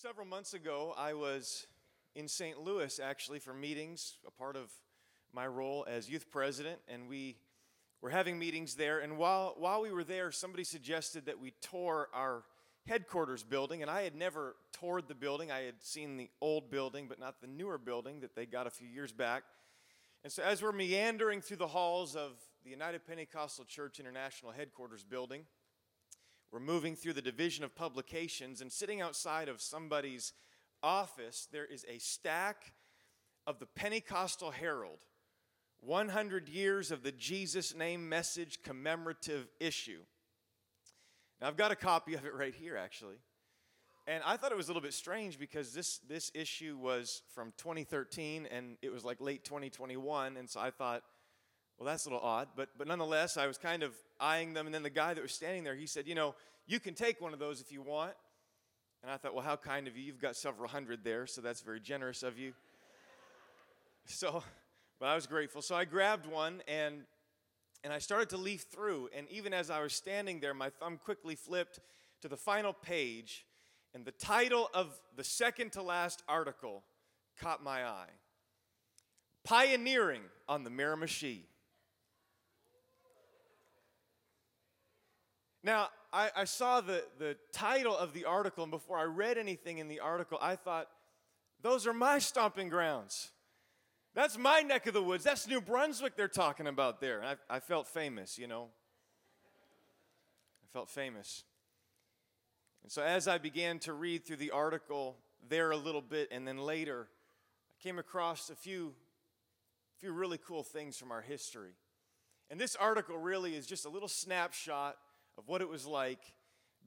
several months ago, I was in St. Louis actually for meetings, a part of my role as youth president, and we were having meetings there. And while, while we were there, somebody suggested that we tour our headquarters building, and I had never toured the building. I had seen the old building, but not the newer building that they got a few years back. And so, as we're meandering through the halls of the United Pentecostal Church International headquarters building, we're moving through the division of publications, and sitting outside of somebody's office, there is a stack of the Pentecostal Herald 100 years of the Jesus name message commemorative issue. Now, I've got a copy of it right here, actually. And I thought it was a little bit strange because this, this issue was from 2013 and it was like late 2021. And so I thought, well, that's a little odd. But, but nonetheless, I was kind of eyeing them. And then the guy that was standing there, he said, you know, you can take one of those if you want. And I thought, well, how kind of you. You've got several hundred there, so that's very generous of you. So, but I was grateful. So I grabbed one and and I started to leaf through. And even as I was standing there, my thumb quickly flipped to the final page, and the title of the second to last article caught my eye Pioneering on the Miramichi. Now, I, I, saw the, the title of the article, and before I read anything in the article, I thought, those are my stomping grounds. That's my neck of the woods. That's New Brunswick they're talking about there. And I, I felt famous, you know. I felt famous. And so as I began to read through the article there a little bit, and then later, I came across a few, few really cool things from our history. And this article really is just a little snapshot of what it was like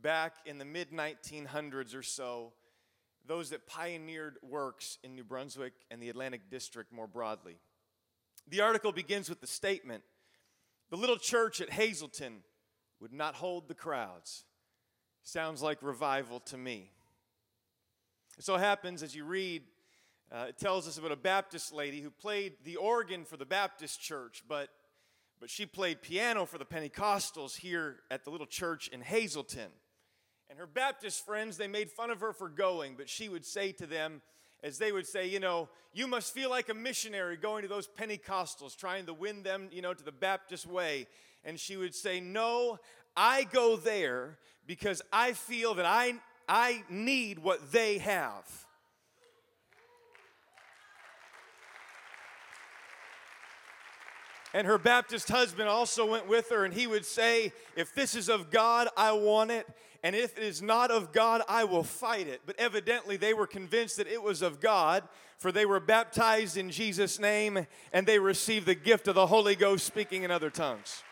back in the mid 1900s or so those that pioneered works in New Brunswick and the Atlantic District more broadly. The article begins with the statement The little church at Hazelton would not hold the crowds. Sounds like revival to me. It so happens as you read, uh, it tells us about a Baptist lady who played the organ for the Baptist church, but, but she played piano for the Pentecostals here at the little church in Hazelton. And her Baptist friends, they made fun of her for going, but she would say to them, as they would say, you know, you must feel like a missionary going to those Pentecostals, trying to win them, you know, to the Baptist way. And she would say, no, I go there because I feel that I, I need what they have. And her Baptist husband also went with her, and he would say, If this is of God, I want it and if it is not of God, I will fight it. But evidently, they were convinced that it was of God, for they were baptized in Jesus' name and they received the gift of the Holy Ghost speaking in other tongues.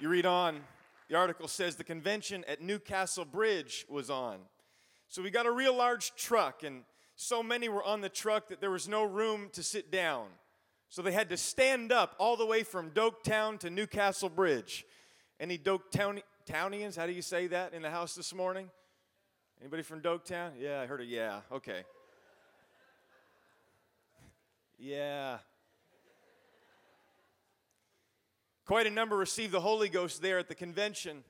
You read on, the article says the convention at Newcastle Bridge was on. So we got a real large truck, and so many were on the truck that there was no room to sit down. So they had to stand up all the way from Doaktown to Newcastle Bridge. Any Doaktownians, how do you say that in the house this morning? Anybody from Doaktown? Yeah, I heard a yeah. Okay. Yeah. Quite a number received the Holy Ghost there at the convention,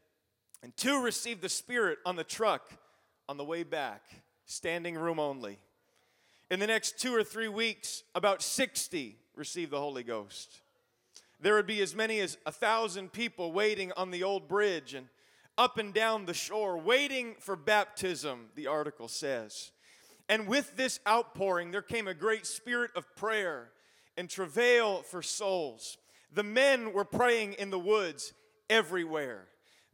and two received the Spirit on the truck on the way back, standing room only. In the next two or three weeks, about 60 receive the Holy Ghost. There would be as many as a thousand people waiting on the old bridge and up and down the shore, waiting for baptism, the article says. And with this outpouring, there came a great spirit of prayer and travail for souls. The men were praying in the woods everywhere.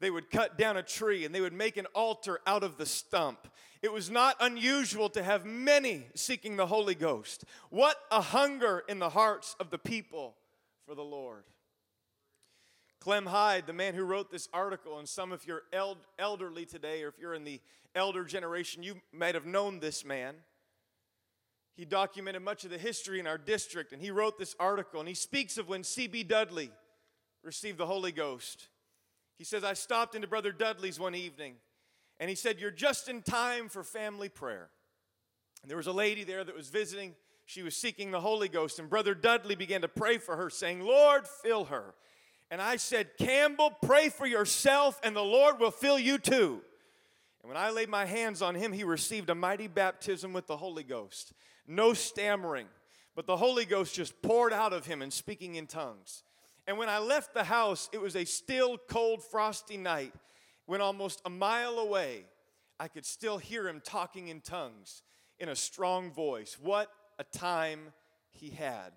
They would cut down a tree and they would make an altar out of the stump. It was not unusual to have many seeking the Holy Ghost. What a hunger in the hearts of the people for the Lord. Clem Hyde, the man who wrote this article, and some of your are elderly today, or if you're in the elder generation, you might have known this man. He documented much of the history in our district, and he wrote this article, and he speaks of when C.B. Dudley received the Holy Ghost. He says, I stopped into Brother Dudley's one evening and he said, You're just in time for family prayer. And there was a lady there that was visiting. She was seeking the Holy Ghost, and Brother Dudley began to pray for her, saying, Lord, fill her. And I said, Campbell, pray for yourself, and the Lord will fill you too. And when I laid my hands on him, he received a mighty baptism with the Holy Ghost. No stammering, but the Holy Ghost just poured out of him and speaking in tongues. And when I left the house, it was a still, cold, frosty night when almost a mile away, I could still hear him talking in tongues in a strong voice. What a time he had.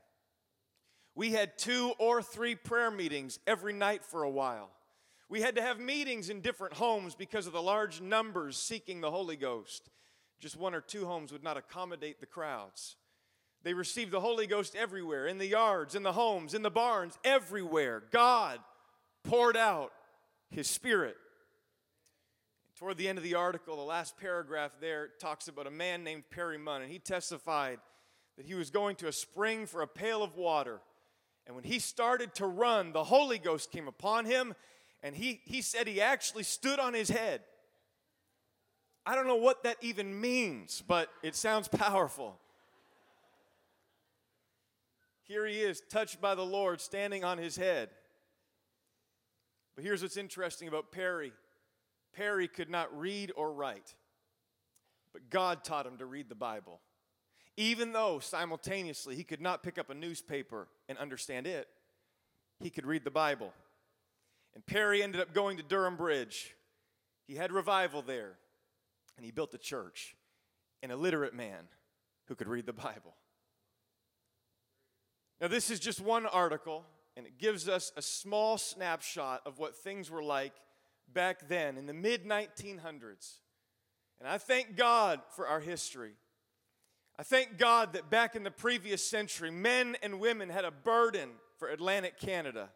We had two or three prayer meetings every night for a while. We had to have meetings in different homes because of the large numbers seeking the Holy Ghost. Just one or two homes would not accommodate the crowds. They received the Holy Ghost everywhere in the yards, in the homes, in the barns, everywhere. God poured out His Spirit. Toward the end of the article, the last paragraph there talks about a man named Perry Munn, and he testified that he was going to a spring for a pail of water. And when he started to run, the Holy Ghost came upon him, and he, he said he actually stood on his head. I don't know what that even means, but it sounds powerful. Here he is, touched by the Lord, standing on his head. But here's what's interesting about Perry Perry could not read or write, but God taught him to read the Bible. Even though simultaneously he could not pick up a newspaper and understand it, he could read the Bible. And Perry ended up going to Durham Bridge. He had revival there, and he built a church. An illiterate man who could read the Bible. Now, this is just one article, and it gives us a small snapshot of what things were like back then in the mid 1900s. And I thank God for our history. I thank God that back in the previous century, men and women had a burden for Atlantic Canada.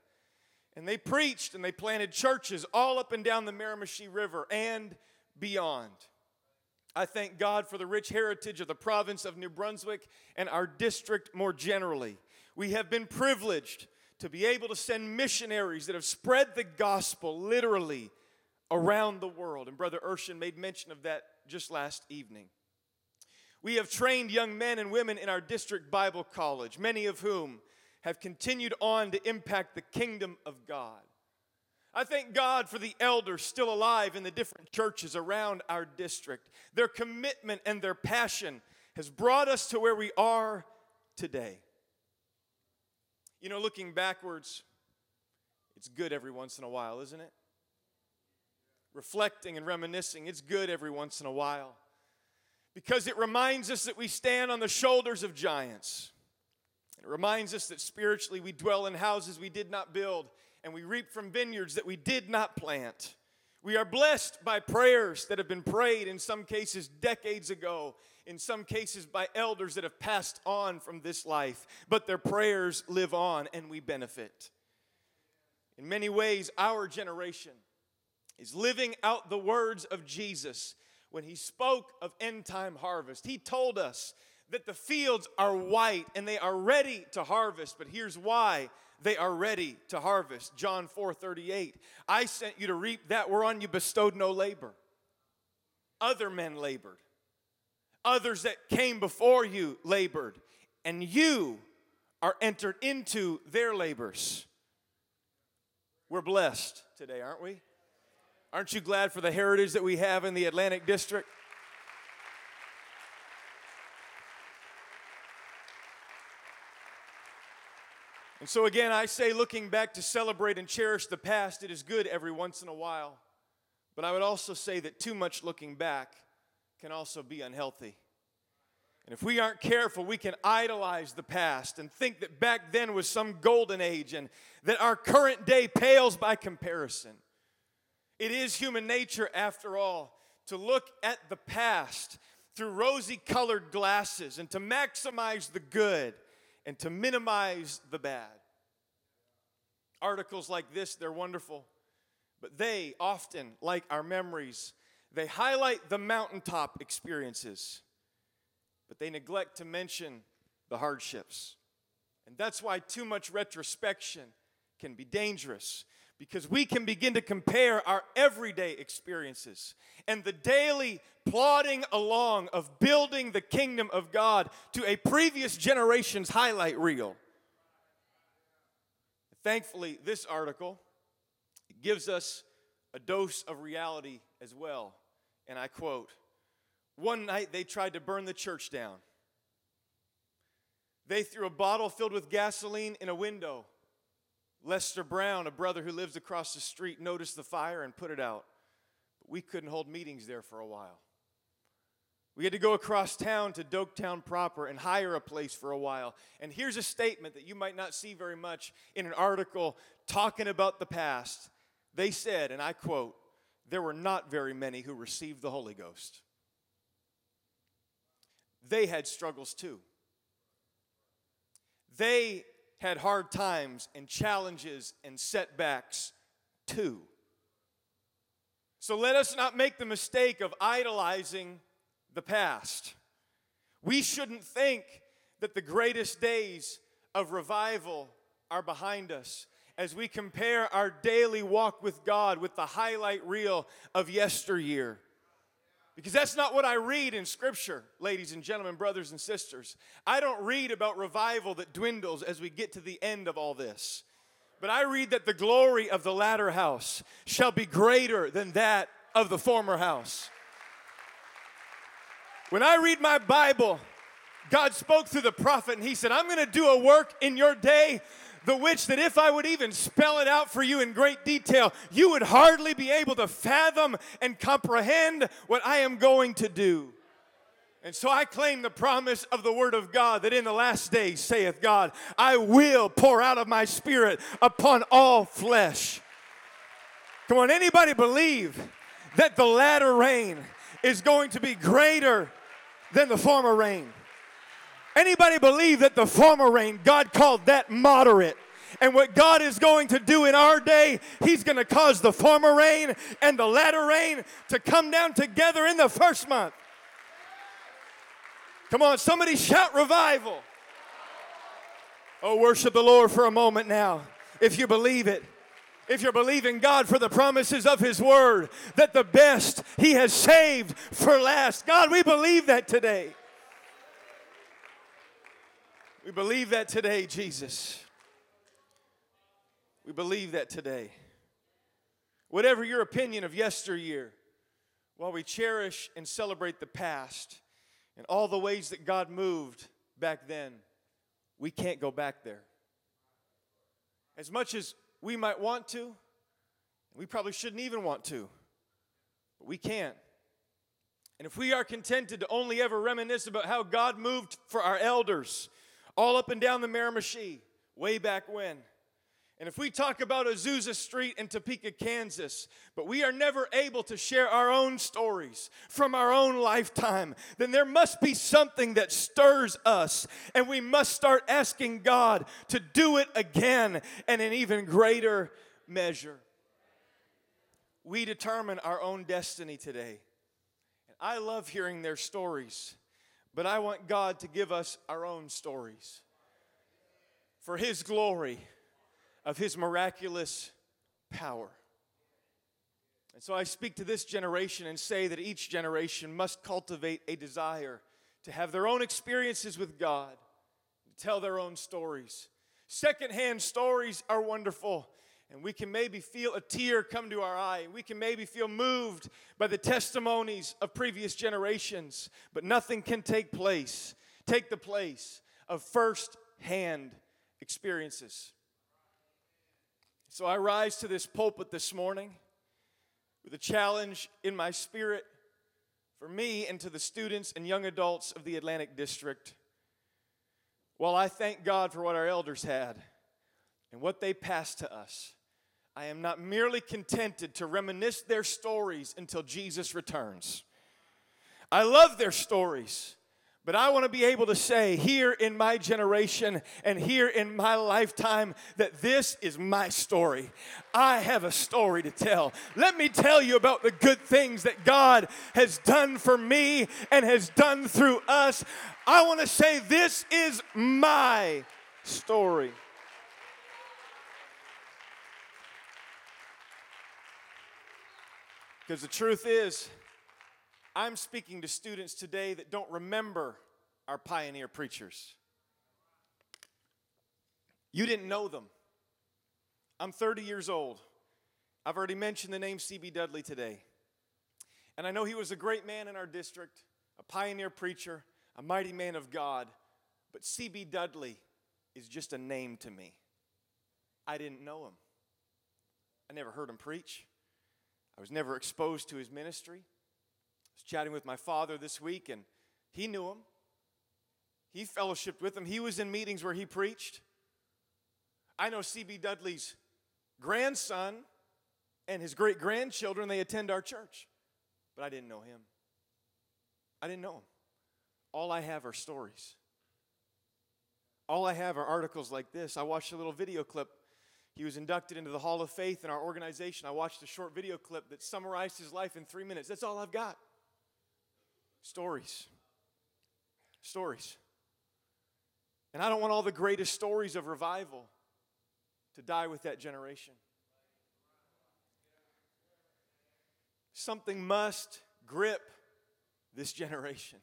And they preached and they planted churches all up and down the Miramichi River and beyond. I thank God for the rich heritage of the province of New Brunswick and our district more generally. We have been privileged to be able to send missionaries that have spread the gospel literally around the world. And Brother Urshan made mention of that just last evening. We have trained young men and women in our district Bible college, many of whom have continued on to impact the kingdom of God. I thank God for the elders still alive in the different churches around our district. Their commitment and their passion has brought us to where we are today. You know, looking backwards, it's good every once in a while, isn't it? Reflecting and reminiscing, it's good every once in a while because it reminds us that we stand on the shoulders of giants. It reminds us that spiritually we dwell in houses we did not build and we reap from vineyards that we did not plant. We are blessed by prayers that have been prayed in some cases decades ago in some cases by elders that have passed on from this life, but their prayers live on and we benefit. In many ways, our generation is living out the words of Jesus when he spoke of end time harvest. He told us that the fields are white and they are ready to harvest, but here's why they are ready to harvest. John 4 38. I sent you to reap that whereon you bestowed no labor. Other men labored. Others that came before you labored, and you are entered into their labors. We're blessed today, aren't we? Aren't you glad for the heritage that we have in the Atlantic District? And so, again, I say, looking back to celebrate and cherish the past, it is good every once in a while. But I would also say that too much looking back can also be unhealthy. And if we aren't careful, we can idolize the past and think that back then was some golden age and that our current day pales by comparison. It is human nature, after all, to look at the past through rosy colored glasses and to maximize the good and to minimize the bad. Articles like this, they're wonderful, but they often, like our memories, they highlight the mountaintop experiences, but they neglect to mention the hardships. And that's why too much retrospection can be dangerous because we can begin to compare our everyday experiences and the daily plodding along of building the kingdom of God to a previous generation's highlight reel. Thankfully, this article gives us a dose of reality as well. And I quote One night they tried to burn the church down. They threw a bottle filled with gasoline in a window. Lester Brown, a brother who lives across the street, noticed the fire and put it out. But we couldn't hold meetings there for a while. We had to go across town to Doaktown proper and hire a place for a while. And here's a statement that you might not see very much in an article talking about the past. They said, and I quote, there were not very many who received the Holy Ghost. They had struggles too. They had hard times and challenges and setbacks too. So let us not make the mistake of idolizing the past. We shouldn't think that the greatest days of revival are behind us as we compare our daily walk with God with the highlight reel of yesteryear. Because that's not what I read in Scripture, ladies and gentlemen, brothers and sisters. I don't read about revival that dwindles as we get to the end of all this. But I read that the glory of the latter house shall be greater than that of the former house. When I read my Bible, God spoke through the prophet and he said, I'm going to do a work in your day the which that if I would even spell it out for you in great detail, you would hardly be able to fathom and comprehend what I am going to do. And so I claim the promise of the Word of God that in the last days, saith God, I will pour out of my Spirit upon all flesh. Come on, anybody believe that the latter rain is going to be greater than the former rain. Anybody believe that the former rain, God called that moderate? And what God is going to do in our day, He's going to cause the former rain and the latter rain to come down together in the first month. Come on, somebody shout revival. Oh, worship the Lord for a moment now, if you believe it. If you're believing God for the promises of His Word, that the best He has saved for last. God, we believe that today. We believe that today, Jesus. We believe that today. Whatever your opinion of yesteryear, while we cherish and celebrate the past and all the ways that God moved back then, we can't go back there. As much as we might want to, we probably shouldn't even want to, but we can't. And if we are contented to only ever reminisce about how God moved for our elders, all up and down the Miramichi, way back when. And if we talk about Azusa Street in Topeka, Kansas, but we are never able to share our own stories from our own lifetime, then there must be something that stirs us, and we must start asking God to do it again and in even greater measure. We determine our own destiny today. And I love hearing their stories but I want God to give us our own stories for His glory of His miraculous power. And so I speak to this generation and say that each generation must cultivate a desire to have their own experiences with God, to tell their own stories. Secondhand stories are wonderful, and we can maybe feel a tear come to our eye. We can maybe feel moved by the testimonies of previous generations, but nothing can take place, take the place of first hand experiences. So I rise to this pulpit this morning with a challenge in my spirit for me and to the students and young adults of the Atlantic District. While I thank God for what our elders had and what they passed to us, I am not merely contented to reminisce their stories until Jesus returns. I love their stories. But I want to be able to say here in my generation and here in my lifetime that this is my story. I have a story to tell. Let me tell you about the good things that God has done for me and has done through us. I want to say this is my story. Because the truth is, I'm speaking to students today that don't remember our pioneer preachers. You didn't know them. I'm 30 years old. I've already mentioned the name C.B. Dudley today. And I know he was a great man in our district, a pioneer preacher, a mighty man of God. But C.B. Dudley is just a name to me. I didn't know him. I never heard him preach. I was never exposed to his ministry. I was chatting with my father this week, and he knew him. He fellowshipped with him. He was in meetings where he preached. I know C.B. Dudley's grandson and his great grandchildren, they attend our church. But I didn't know him. I didn't know him. All I have are stories. All I have are articles like this. I watched a little video clip he was inducted into the Hall of Faith in our organization. I watched a short video clip that summarized his life in three minutes. That's all I've got. Stories. Stories. And I don't want all the greatest stories of revival to die with that generation. Something must grip this generation.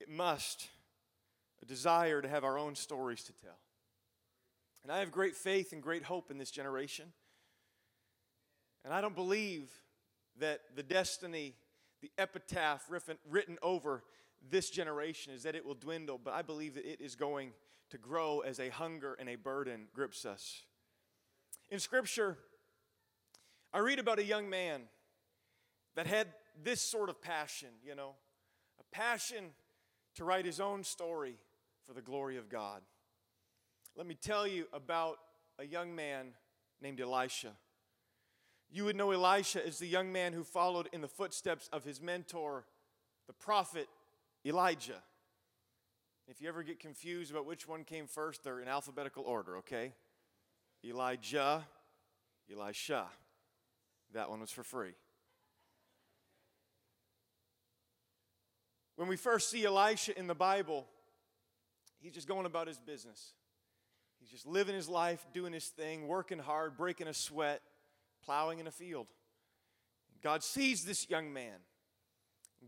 It must. A desire to have our own stories to tell. And I have great faith and great hope in this generation. And I don't believe that the destiny, the epitaph written over this generation is that it will dwindle, but I believe that it is going to grow as a hunger and a burden grips us. In Scripture, I read about a young man that had this sort of passion, you know, a passion to write his own story for the glory of God. Let me tell you about a young man named Elisha. You would know Elisha as the young man who followed in the footsteps of his mentor, the prophet Elijah. If you ever get confused about which one came first, they're in alphabetical order, okay? Elijah, Elisha. That one was for free. When we first see Elisha in the Bible, he's just going about his business. He's just living his life, doing his thing, working hard, breaking a sweat, plowing in a field. God sees this young man.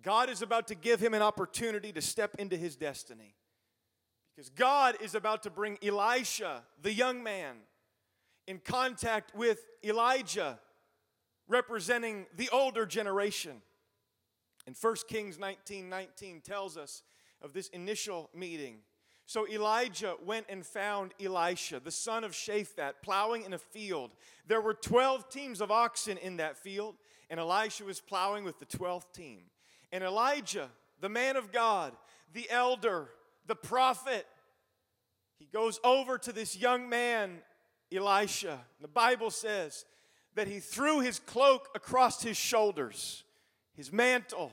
God is about to give him an opportunity to step into his destiny. Because God is about to bring Elisha, the young man, in contact with Elijah, representing the older generation. And 1 Kings 19 19 tells us of this initial meeting. So Elijah went and found Elisha, the son of Shaphat, plowing in a field. There were 12 teams of oxen in that field, and Elisha was plowing with the 12th team. And Elijah, the man of God, the elder, the prophet, he goes over to this young man, Elisha. The Bible says that he threw his cloak across his shoulders, his mantle,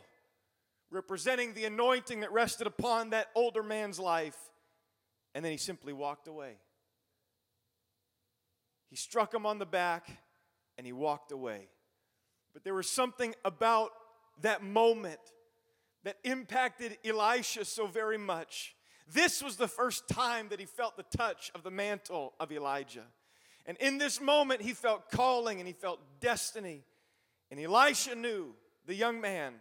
representing the anointing that rested upon that older man's life and then he simply walked away. He struck him on the back and he walked away. But there was something about that moment that impacted Elisha so very much. This was the first time that he felt the touch of the mantle of Elijah. And in this moment, he felt calling and he felt destiny. And Elisha knew, the young man,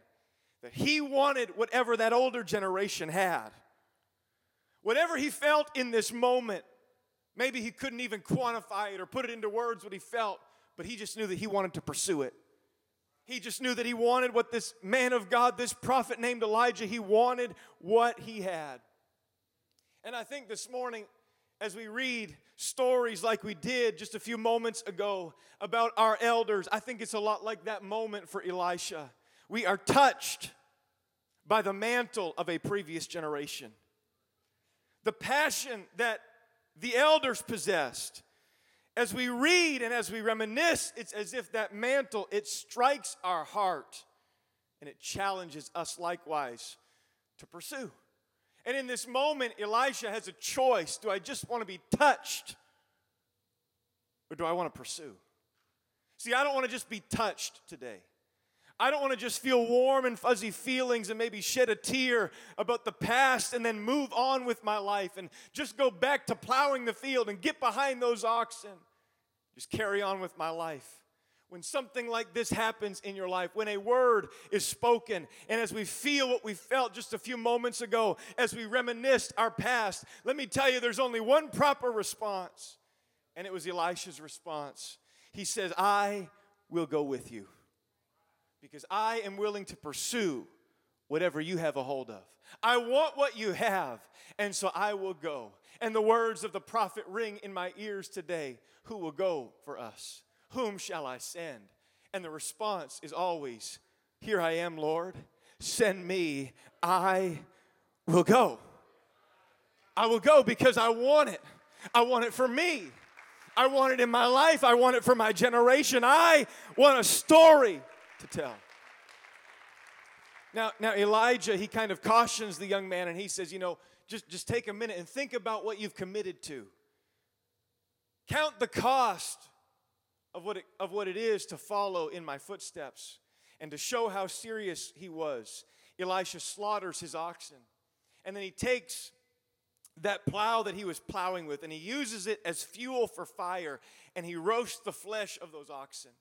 that he wanted whatever that older generation had. Whatever he felt in this moment, maybe he couldn't even quantify it or put it into words what he felt, but he just knew that he wanted to pursue it. He just knew that he wanted what this man of God, this prophet named Elijah, he wanted what he had. And I think this morning, as we read stories like we did just a few moments ago about our elders, I think it's a lot like that moment for Elisha. We are touched by the mantle of a previous generation the passion that the elders possessed. As we read and as we reminisce, it's as if that mantle, it strikes our heart and it challenges us likewise to pursue. And in this moment, Elisha has a choice. Do I just want to be touched or do I want to pursue? See, I don't want to just be touched today. I don't want to just feel warm and fuzzy feelings and maybe shed a tear about the past and then move on with my life and just go back to plowing the field and get behind those oxen. Just carry on with my life. When something like this happens in your life, when a word is spoken, and as we feel what we felt just a few moments ago, as we reminisce our past, let me tell you there's only one proper response And it was Elisha's response. He says, I will go with you because I am willing to pursue whatever you have a hold of. I want what you have, and so I will go. And the words of the prophet ring in my ears today Who will go for us? Whom shall I send? And the response is always, Here I am, Lord. Send me. I will go. I will go because I want it. I want it for me. I want it in my life. I want it for my generation. I want a story to tell. Now, now Elijah, he kind of cautions the young man and he says, you know, just, just take a minute and think about what you've committed to. Count the cost of what, it, of what it is to follow in my footsteps and to show how serious he was. Elisha slaughters his oxen. And then he takes that plow that he was plowing with and he uses it as fuel for fire and he roasts the flesh of those oxen,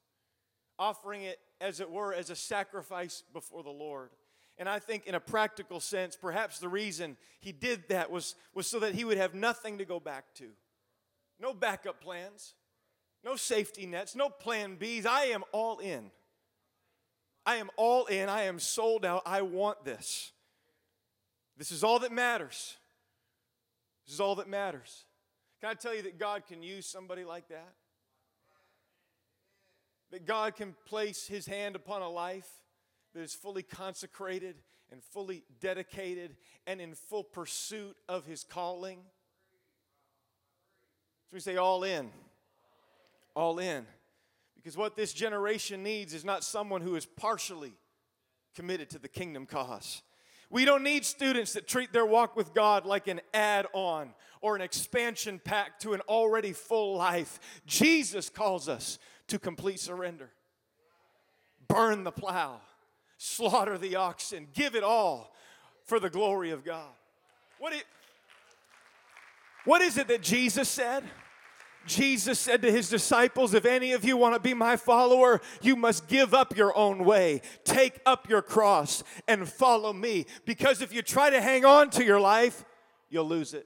offering it, as it were, as a sacrifice before the Lord. And I think, in a practical sense, perhaps the reason he did that was, was so that he would have nothing to go back to. No backup plans, no safety nets, no plan Bs. I am all in. I am all in. I am sold out. I want this. This is all that matters. This is all that matters. Can I tell you that God can use somebody like that? That God can place His hand upon a life that is fully consecrated and fully dedicated and in full pursuit of His calling. So we say, all in. All in. Because what this generation needs is not someone who is partially committed to the kingdom cause. We don't need students that treat their walk with God like an add on or an expansion pack to an already full life. Jesus calls us to complete surrender. Burn the plow, slaughter the oxen, give it all for the glory of God. What, it, what is it that Jesus said? Jesus said to his disciples, If any of you want to be my follower, you must give up your own way, take up your cross, and follow me. Because if you try to hang on to your life, you'll lose it.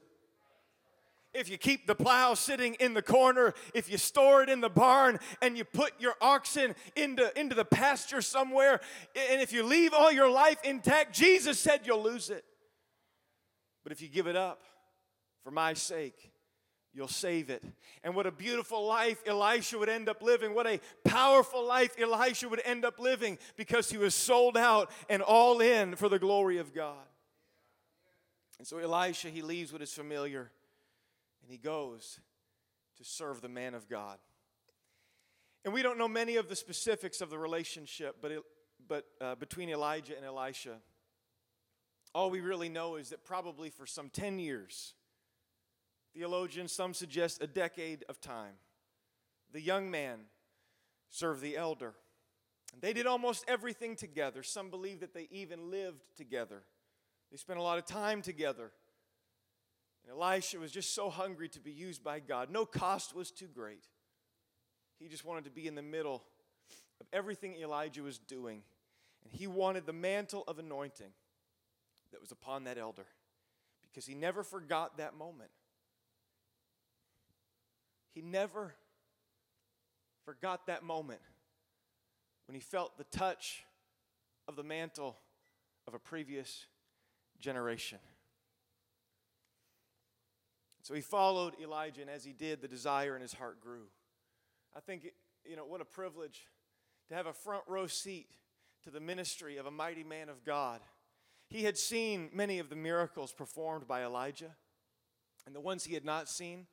If you keep the plow sitting in the corner, if you store it in the barn and you put your oxen into, into the pasture somewhere, and if you leave all your life intact, Jesus said you'll lose it. But if you give it up for my sake, you'll save it. And what a beautiful life Elisha would end up living. What a powerful life Elisha would end up living because he was sold out and all in for the glory of God. And so Elisha, he leaves what is familiar and he goes to serve the man of God. And we don't know many of the specifics of the relationship but, but uh, between Elijah and Elisha. All we really know is that probably for some 10 years, Theologians, some suggest a decade of time. The young man served the elder. They did almost everything together. Some believe that they even lived together. They spent a lot of time together. And Elisha was just so hungry to be used by God. No cost was too great. He just wanted to be in the middle of everything Elijah was doing. And he wanted the mantle of anointing that was upon that elder because he never forgot that moment. He never forgot that moment when he felt the touch of the mantle of a previous generation. So he followed Elijah, and as he did, the desire in his heart grew. I think, you know, what a privilege to have a front row seat to the ministry of a mighty man of God. He had seen many of the miracles performed by Elijah, and the ones he had not seen,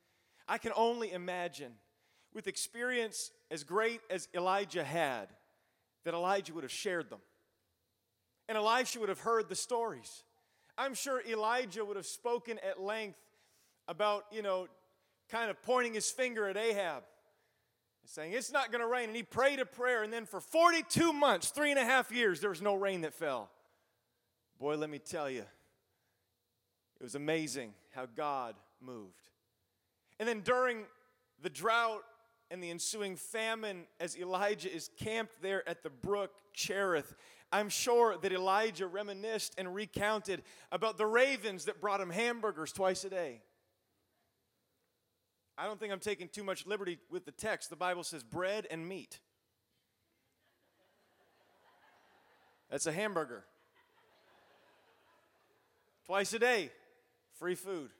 I can only imagine, with experience as great as Elijah had, that Elijah would have shared them. And Elisha would have heard the stories. I'm sure Elijah would have spoken at length about, you know, kind of pointing his finger at Ahab saying, It's not going to rain. And he prayed a prayer, and then for 42 months, three and a half years, there was no rain that fell. Boy, let me tell you, it was amazing how God moved. And then during the drought and the ensuing famine, as Elijah is camped there at the brook Cherith, I'm sure that Elijah reminisced and recounted about the ravens that brought him hamburgers twice a day. I don't think I'm taking too much liberty with the text. The Bible says bread and meat. That's a hamburger. Twice a day, free food.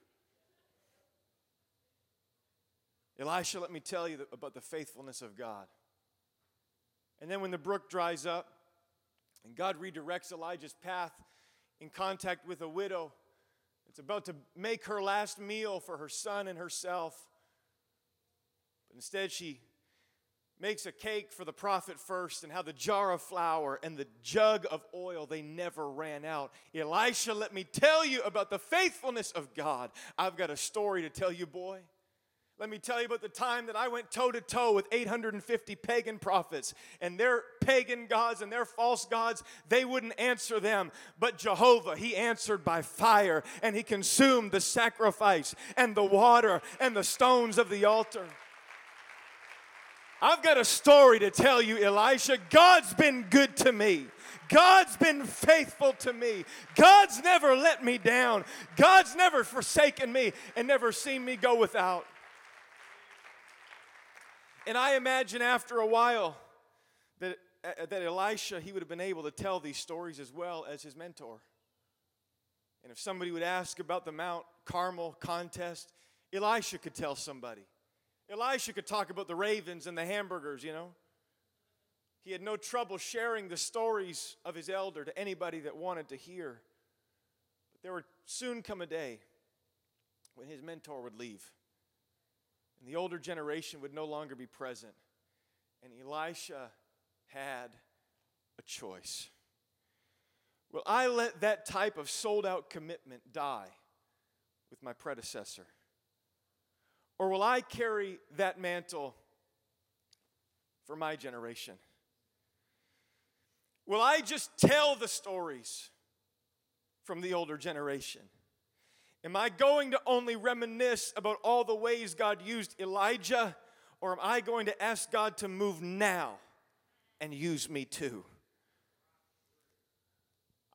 Elisha, let me tell you about the faithfulness of God. And then when the brook dries up and God redirects Elijah's path in contact with a widow, it's about to make her last meal for her son and herself. But instead, she makes a cake for the prophet first and how the jar of flour and the jug of oil they never ran out elisha let me tell you about the faithfulness of god i've got a story to tell you boy let me tell you about the time that I went toe to toe with 850 pagan prophets and their pagan gods and their false gods. They wouldn't answer them. But Jehovah, He answered by fire and He consumed the sacrifice and the water and the stones of the altar. I've got a story to tell you, Elisha. God's been good to me. God's been faithful to me. God's never let me down. God's never forsaken me and never seen me go without. And I imagine after a while that, uh, that Elisha, he would have been able to tell these stories as well as his mentor. And if somebody would ask about the Mount Carmel contest, Elisha could tell somebody. Elisha could talk about the ravens and the hamburgers, you know. He had no trouble sharing the stories of his elder to anybody that wanted to hear. But there would soon come a day when his mentor would leave and the older generation would no longer be present. And Elisha had a choice. Will I let that type of sold out commitment die with my predecessor? Or will I carry that mantle for my generation? Will I just tell the stories from the older generation? Am I going to only reminisce about all the ways God used Elijah, or am I going to ask God to move now and use me too?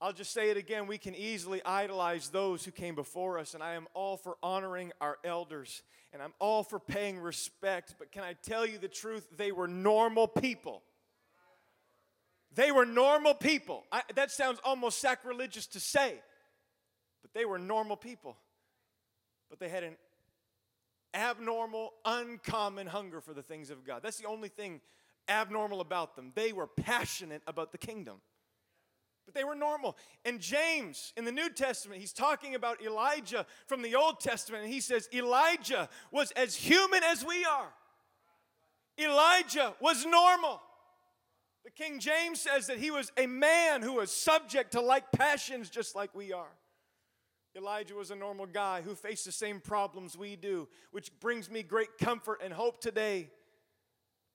I'll just say it again. We can easily idolize those who came before us, and I am all for honoring our elders, and I'm all for paying respect. But can I tell you the truth? They were normal people. They were normal people. I, that sounds almost sacrilegious to say, but they were normal people. But they had an abnormal, uncommon hunger for the things of God. That's the only thing abnormal about them. They were passionate about the kingdom. But they were normal. And James in the New Testament, he's talking about Elijah from the Old Testament, and he says, Elijah was as human as we are. Elijah was normal. The King James says that he was a man who was subject to like passions just like we are. Elijah was a normal guy who faced the same problems we do, which brings me great comfort and hope today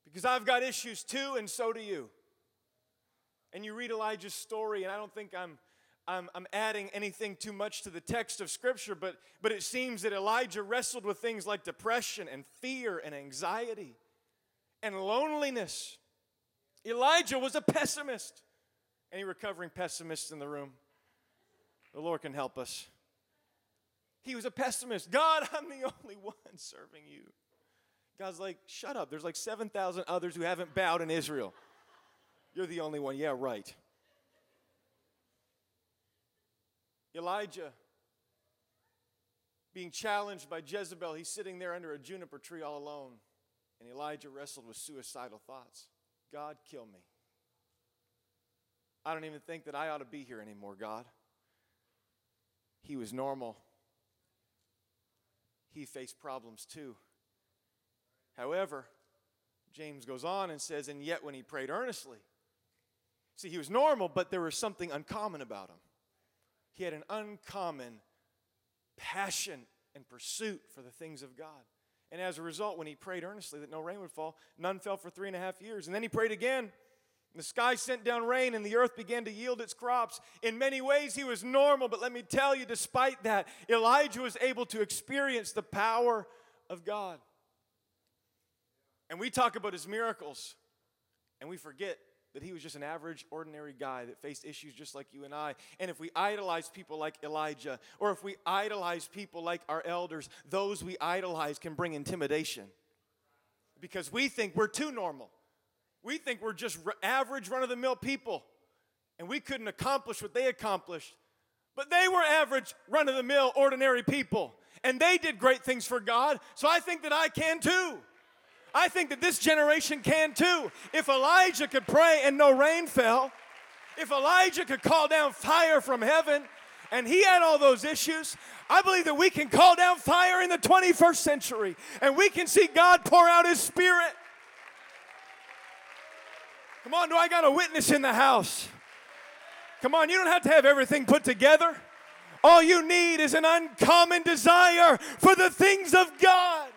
because I've got issues too, and so do you. And you read Elijah's story, and I don't think I'm, I'm, I'm adding anything too much to the text of Scripture, but, but it seems that Elijah wrestled with things like depression and fear and anxiety and loneliness. Elijah was a pessimist. Any recovering pessimists in the room? The Lord can help us. He was a pessimist. God, I'm the only one serving you. God's like, shut up. There's like 7,000 others who haven't bowed in Israel. You're the only one. Yeah, right. Elijah being challenged by Jezebel, he's sitting there under a juniper tree all alone. And Elijah wrestled with suicidal thoughts God, kill me. I don't even think that I ought to be here anymore, God. He was normal. He faced problems too. However, James goes on and says, and yet when he prayed earnestly, see, he was normal, but there was something uncommon about him. He had an uncommon passion and pursuit for the things of God. And as a result, when he prayed earnestly that no rain would fall, none fell for three and a half years. And then he prayed again. The sky sent down rain and the earth began to yield its crops. In many ways, he was normal, but let me tell you, despite that, Elijah was able to experience the power of God. And we talk about his miracles, and we forget that he was just an average, ordinary guy that faced issues just like you and I. And if we idolize people like Elijah, or if we idolize people like our elders, those we idolize can bring intimidation because we think we're too normal. We think we're just average, run of the mill people, and we couldn't accomplish what they accomplished. But they were average, run of the mill, ordinary people, and they did great things for God, so I think that I can too. I think that this generation can too. If Elijah could pray and no rain fell, if Elijah could call down fire from heaven, and he had all those issues, I believe that we can call down fire in the 21st century and we can see God pour out his spirit. Come on, do I got a witness in the house? Come on, you don't have to have everything put together. All you need is an uncommon desire for the things of God.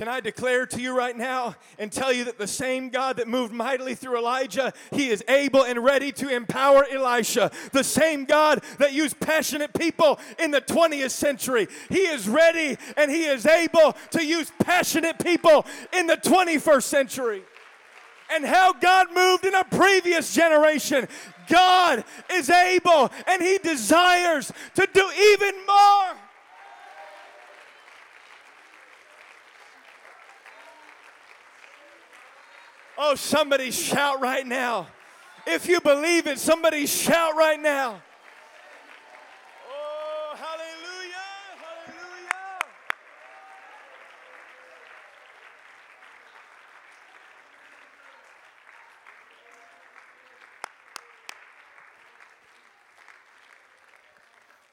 Can I declare to you right now and tell you that the same God that moved mightily through Elijah, he is able and ready to empower Elisha. The same God that used passionate people in the 20th century, he is ready and he is able to use passionate people in the 21st century. And how God moved in a previous generation, God is able and he desires to do even more. Oh, somebody shout right now. If you believe it, somebody shout right now. Oh, hallelujah, hallelujah.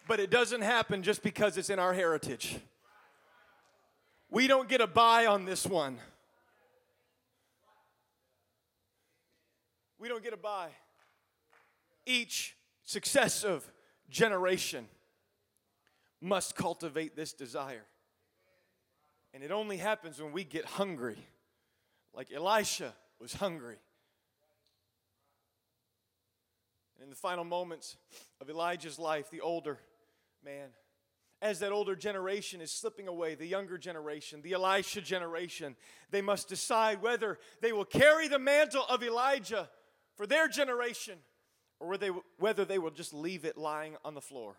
But it doesn't happen just because it's in our heritage. We don't get a buy on this one. We don't get a buy. Each successive generation must cultivate this desire. And it only happens when we get hungry, like Elisha was hungry. And in the final moments of Elijah's life, the older man, as that older generation is slipping away, the younger generation, the Elisha generation, they must decide whether they will carry the mantle of Elijah for their generation or whether they will just leave it lying on the floor.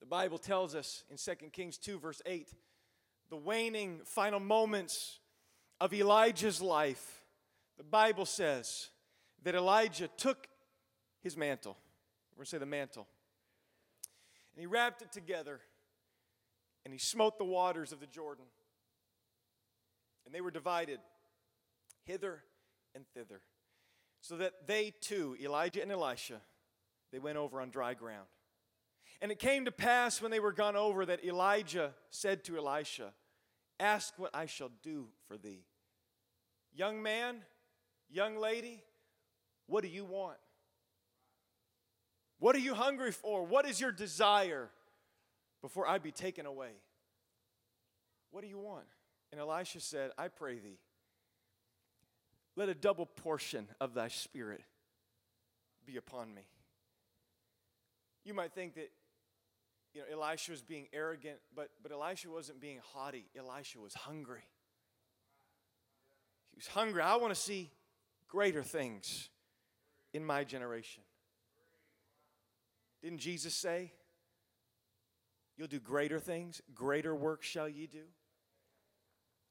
The Bible tells us in 2 Kings 2, verse 8, the waning final moments of Elijah's life, the Bible says that Elijah took his mantle. We're going to say the mantle. And he wrapped it together and he smote the waters of the Jordan. And they were divided hither and thither so that they too, Elijah and Elisha, they went over on dry ground. And it came to pass when they were gone over that Elijah said to Elisha, Ask what I shall do for thee. Young man, young lady, what do you want? What are you hungry for? What is your desire before I be taken away? What do you want? And Elisha said, I pray thee, let a double portion of thy spirit be upon me. You might think that you know Elisha was being arrogant, but but Elisha wasn't being haughty. Elisha was hungry. He was hungry. I want to see greater things in my generation. Didn't Jesus say, You'll do greater things, greater work shall ye do?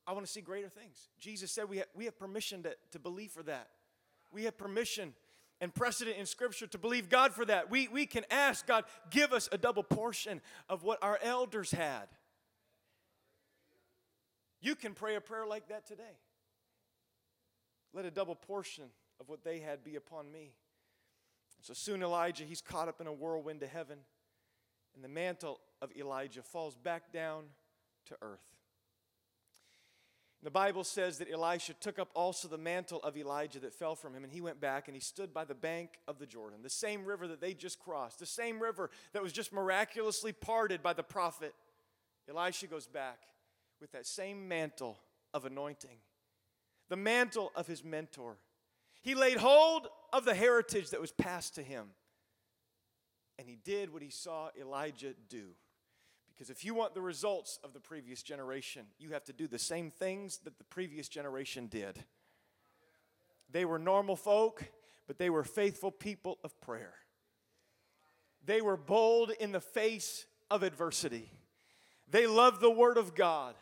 I want to see greater things. Jesus said we have, we have permission to, to believe for that. We have permission and precedent in Scripture to believe God for that. We, we can ask God, give us a double portion of what our elders had. You can pray a prayer like that today. Let a double portion of what they had be upon me. So soon Elijah, he's caught up in a whirlwind to heaven, and the mantle of Elijah falls back down to earth. The Bible says that Elisha took up also the mantle of Elijah that fell from him, and he went back and he stood by the bank of the Jordan, the same river that they just crossed, the same river that was just miraculously parted by the prophet. Elisha goes back with that same mantle of anointing, the mantle of his mentor. He laid hold of the heritage that was passed to him, and he did what he saw Elijah do Because if you want the results of the previous generation, you have to do the same things that the previous generation did. They were normal folk, but they were faithful people of prayer. They were bold in the face of adversity. They loved the Word of God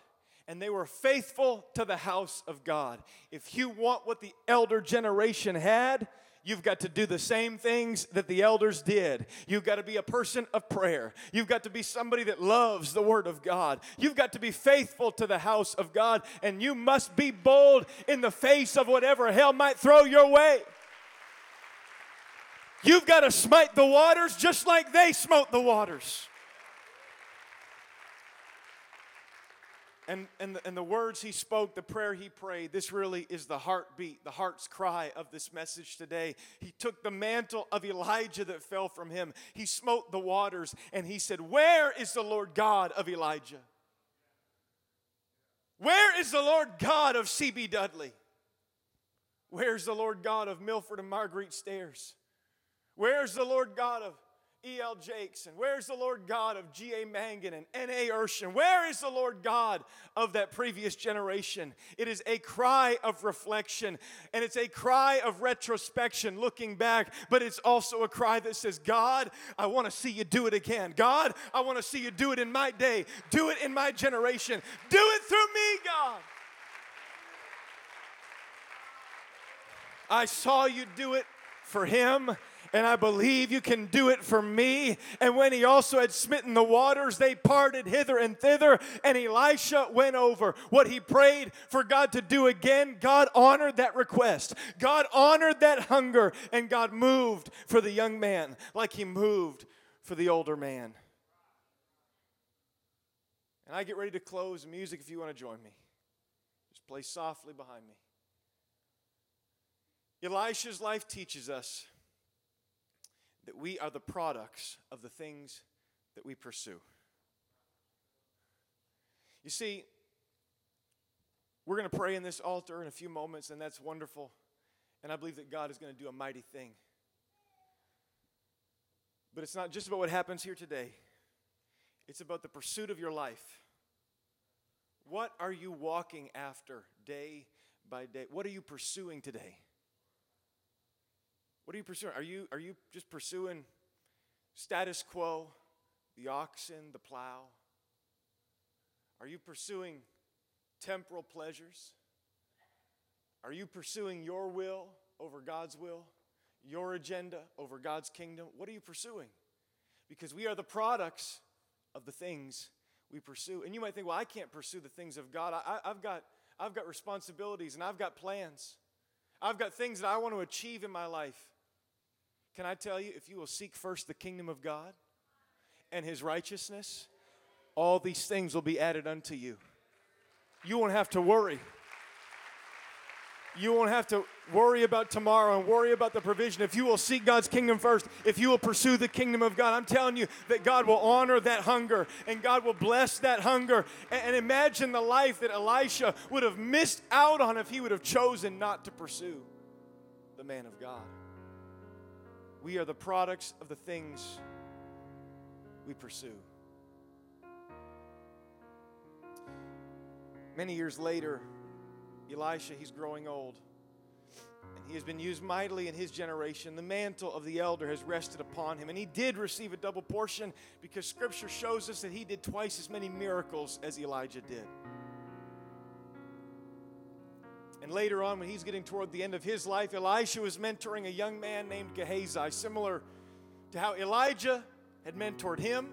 and they were faithful to the house of God. If you want what the elder generation had, You've got to do the same things that the elders did. You've got to be a person of prayer. You've got to be somebody that loves the Word of God. You've got to be faithful to the house of God. And you must be bold in the face of whatever hell might throw your way. You've got to smite the waters just like they smote the waters. And, and, the, and the words he spoke, the prayer he prayed, this really is the heartbeat, the heart's cry of this message today. He took the mantle of Elijah that fell from him, he smote the waters, and he said, Where is the Lord God of Elijah? Where is the Lord God of C.B. Dudley? Where's the Lord God of Milford and Marguerite Stairs? Where's the Lord God of E.L. Jakes? And where's the Lord God of G.A. Mangun and N.A. Urshan? Where is the Lord God of that previous generation? It is a cry of reflection and it's a cry of retrospection, looking back, but it's also a cry that says, God, I want to see you do it again. God, I want to see you do it in my day, do it in my generation, do it through me, God. I saw you do it for him and I believe you can do it for me. And when he also had smitten the waters, they parted hither and thither, and Elisha went over. What he prayed for God to do again, God honored that request. God honored that hunger, and God moved for the young man like he moved for the older man. And I get ready to close music if you want to join me. Just play softly behind me. Elisha's life teaches us that we are the products of the things that we pursue. You see, we're going to pray in this altar in a few moments, and that's wonderful. And I believe that God is going to do a mighty thing. But it's not just about what happens here today, it's about the pursuit of your life. What are you walking after day by day? What are you pursuing today? What are you pursuing? Are you, are you just pursuing status quo, the oxen, the plow? Are you pursuing temporal pleasures? Are you pursuing your will over God's will? Your agenda over God's kingdom? What are you pursuing? Because we are the products of the things we pursue. And you might think, well, I can't pursue the things of God. I, have got, I've got responsibilities and I've got plans. I've got things that I want to achieve in my life. Can I tell you, if you will seek first the kingdom of God and his righteousness, all these things will be added unto you. You won't have to worry. You won't have to worry about tomorrow and worry about the provision. If you will seek God's kingdom first, if you will pursue the kingdom of God, I'm telling you that God will honor that hunger and God will bless that hunger. And imagine the life that Elisha would have missed out on if he would have chosen not to pursue the man of God. We are the products of the things we pursue. Many years later, Elisha, he's growing old. And he has been used mightily in his generation. The mantle of the elder has rested upon him. And he did receive a double portion because scripture shows us that he did twice as many miracles as Elijah did. And later on, when he's getting toward the end of his life, Elisha was mentoring a young man named Gehazi, similar to how Elijah had mentored him.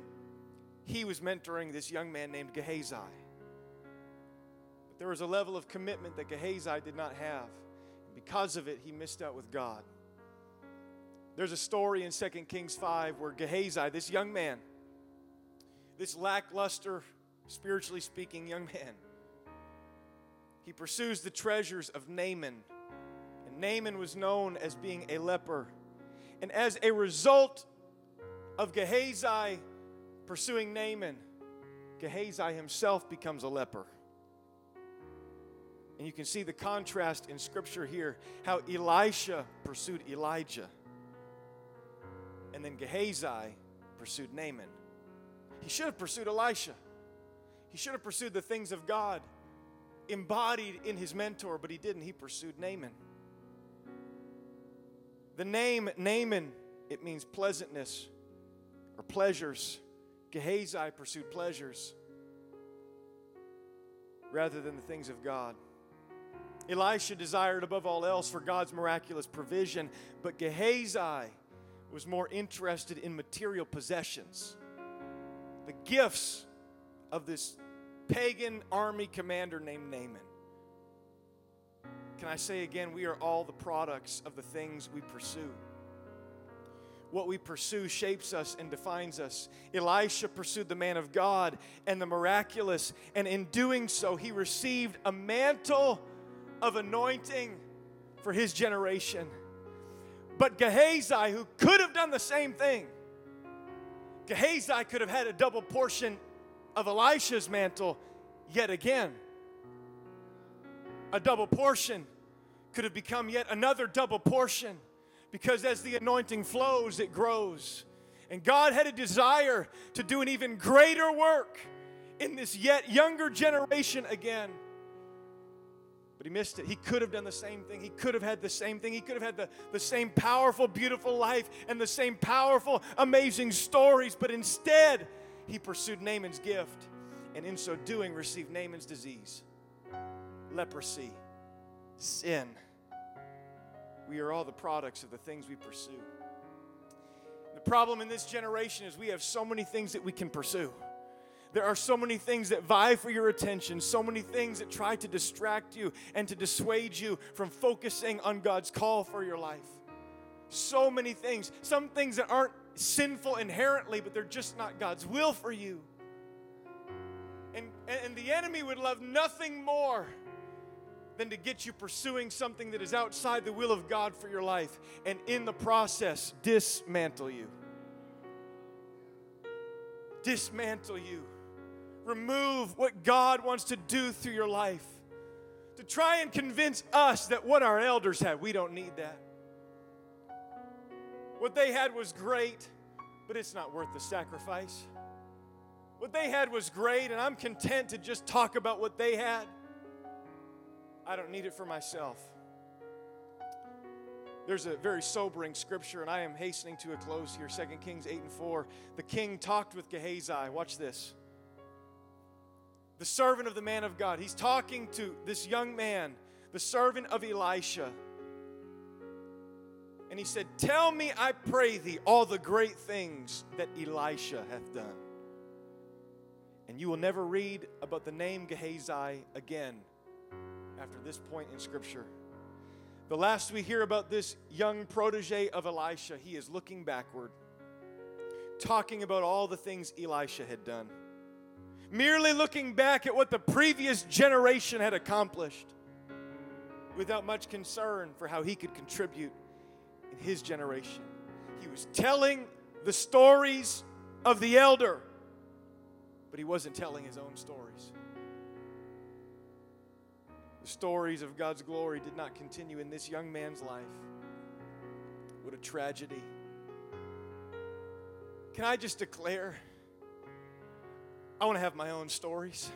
He was mentoring this young man named Gehazi. There was a level of commitment that Gehazi did not have. Because of it, he missed out with God. There's a story in 2 Kings 5 where Gehazi, this young man, this lackluster, spiritually speaking young man, he pursues the treasures of Naaman. And Naaman was known as being a leper. And as a result of Gehazi pursuing Naaman, Gehazi himself becomes a leper. And you can see the contrast in Scripture here how Elisha pursued Elijah, and then Gehazi pursued Naaman. He should have pursued Elisha. He should have pursued the things of God embodied in his mentor, but he didn't. He pursued Naaman. The name Naaman, it means pleasantness or pleasures. Gehazi pursued pleasures rather than the things of God. Elisha desired above all else for God's miraculous provision, but Gehazi was more interested in material possessions, the gifts of this pagan army commander named Naaman. Can I say again, we are all the products of the things we pursue. What we pursue shapes us and defines us. Elisha pursued the man of God and the miraculous, and in doing so, he received a mantle of anointing for his generation. But Gehazi, who could have done the same thing, Gehazi could have had a double portion of Elisha's mantle yet again. A double portion could have become yet another double portion because as the anointing flows, it grows. And God had a desire to do an even greater work in this yet younger generation again. But he missed it. He could have done the same thing. He could have had the same thing. He could have had the, the same powerful, beautiful life and the same powerful, amazing stories. But instead, he pursued Naaman's gift. And in so doing, received Naaman's disease, leprosy, sin. We are all the products of the things we pursue. The problem in this generation is we have so many things that we can pursue. There are so many things that vie for your attention, so many things that try to distract you and to dissuade you from focusing on God's call for your life. So many things, some things that aren't sinful inherently, but they're just not God's will for you. And, and the enemy would love nothing more than to get you pursuing something that is outside the will of God for your life, and in the process, dismantle you. Dismantle you remove what God wants to do through your life. To try and convince us that what our elders had, we don't need that. What they had was great, but it's not worth the sacrifice. What they had was great, and I'm content to just talk about what they had. I don't need it for myself. There's a very sobering scripture, and I am hastening to a close here 2 Kings 8 and 4. The king talked with Gehazi. Watch this the servant of the man of God. He's talking to this young man, the servant of Elisha. And he said, Tell me, I pray thee, all the great things that Elisha hath done. And you will never read about the name Gehazi again after this point in Scripture. The last we hear about this young protege of Elisha, he is looking backward, talking about all the things Elisha had done merely looking back at what the previous generation had accomplished without much concern for how he could contribute in his generation. He was telling the stories of the elder, but he wasn't telling his own stories. The stories of God's glory did not continue in this young man's life. What a tragedy. Can I just declare? I want to have my own stories.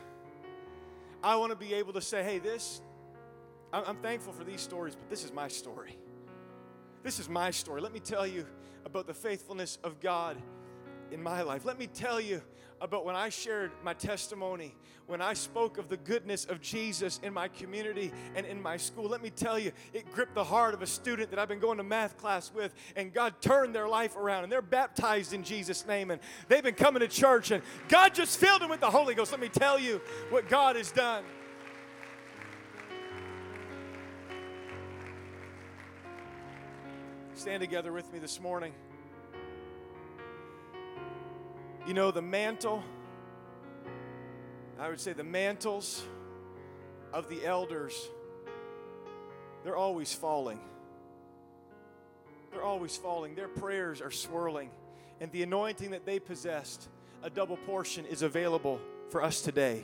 I want to be able to say, hey, this, I'm thankful for these stories, but this is my story. This is my story. Let me tell you about the faithfulness of God in my life. Let me tell you about when I shared my testimony, when I spoke of the goodness of Jesus in my community and in my school. Let me tell you, it gripped the heart of a student that I've been going to math class with, and God turned their life around, and they're baptized in Jesus' name, and they've been coming to church, and God just filled them with the Holy Ghost. Let me tell you what God has done. Stand together with me this morning. You know, the mantle, I would say the mantles of the elders, they're always falling. They're always falling. Their prayers are swirling. And the anointing that they possessed, a double portion, is available for us today.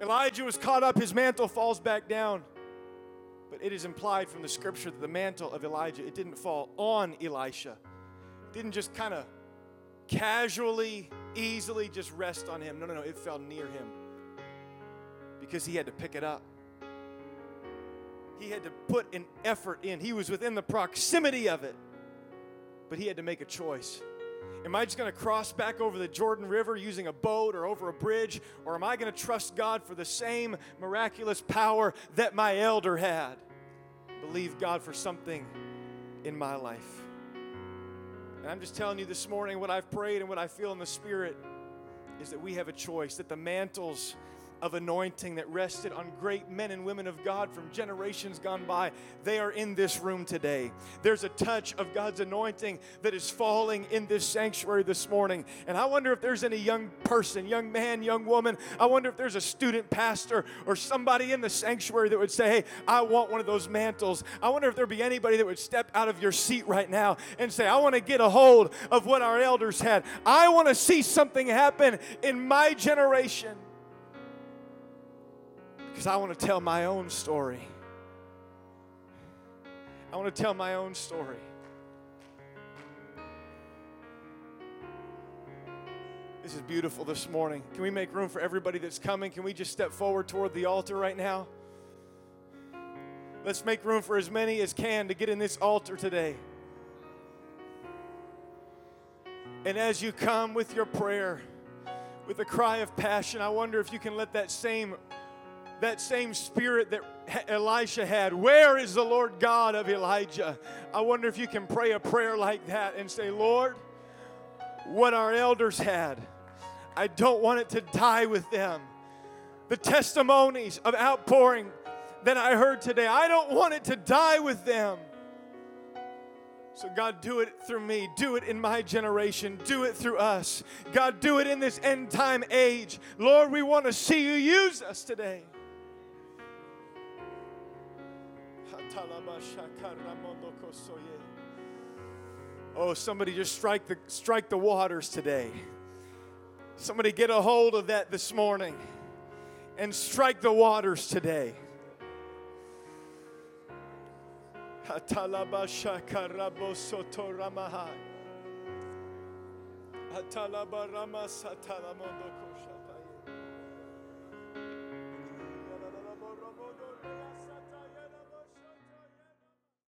Elijah was caught up, his mantle falls back down. But it is implied from the scripture that the mantle of Elijah, it didn't fall on Elisha. It didn't just kind of casually, easily just rest on him. No, no, no. It fell near him because he had to pick it up. He had to put an effort in. He was within the proximity of it, but he had to make a choice. Am I just going to cross back over the Jordan River using a boat or over a bridge? Or am I going to trust God for the same miraculous power that my elder had? Believe God for something in my life. And I'm just telling you this morning what I've prayed and what I feel in the Spirit is that we have a choice, that the mantles of anointing that rested on great men and women of God from generations gone by. They are in this room today. There's a touch of God's anointing that is falling in this sanctuary this morning. And I wonder if there's any young person, young man, young woman, I wonder if there's a student pastor or somebody in the sanctuary that would say, Hey, I want one of those mantles. I wonder if there'd be anybody that would step out of your seat right now and say, I want to get a hold of what our elders had. I want to see something happen in my generation because I want to tell my own story. I want to tell my own story. This is beautiful this morning. Can we make room for everybody that's coming? Can we just step forward toward the altar right now? Let's make room for as many as can to get in this altar today. And as you come with your prayer, with a cry of passion, I wonder if you can let that same that same spirit that Elisha had. Where is the Lord God of Elijah? I wonder if you can pray a prayer like that and say, Lord, what our elders had, I don't want it to die with them. The testimonies of outpouring that I heard today, I don't want it to die with them. So, God, do it through me. Do it in my generation. Do it through us. God, do it in this end time age. Lord, we want to see you use us today. Oh, somebody just strike the strike the waters today. Somebody get a hold of that this morning and strike the waters today. Atalabarama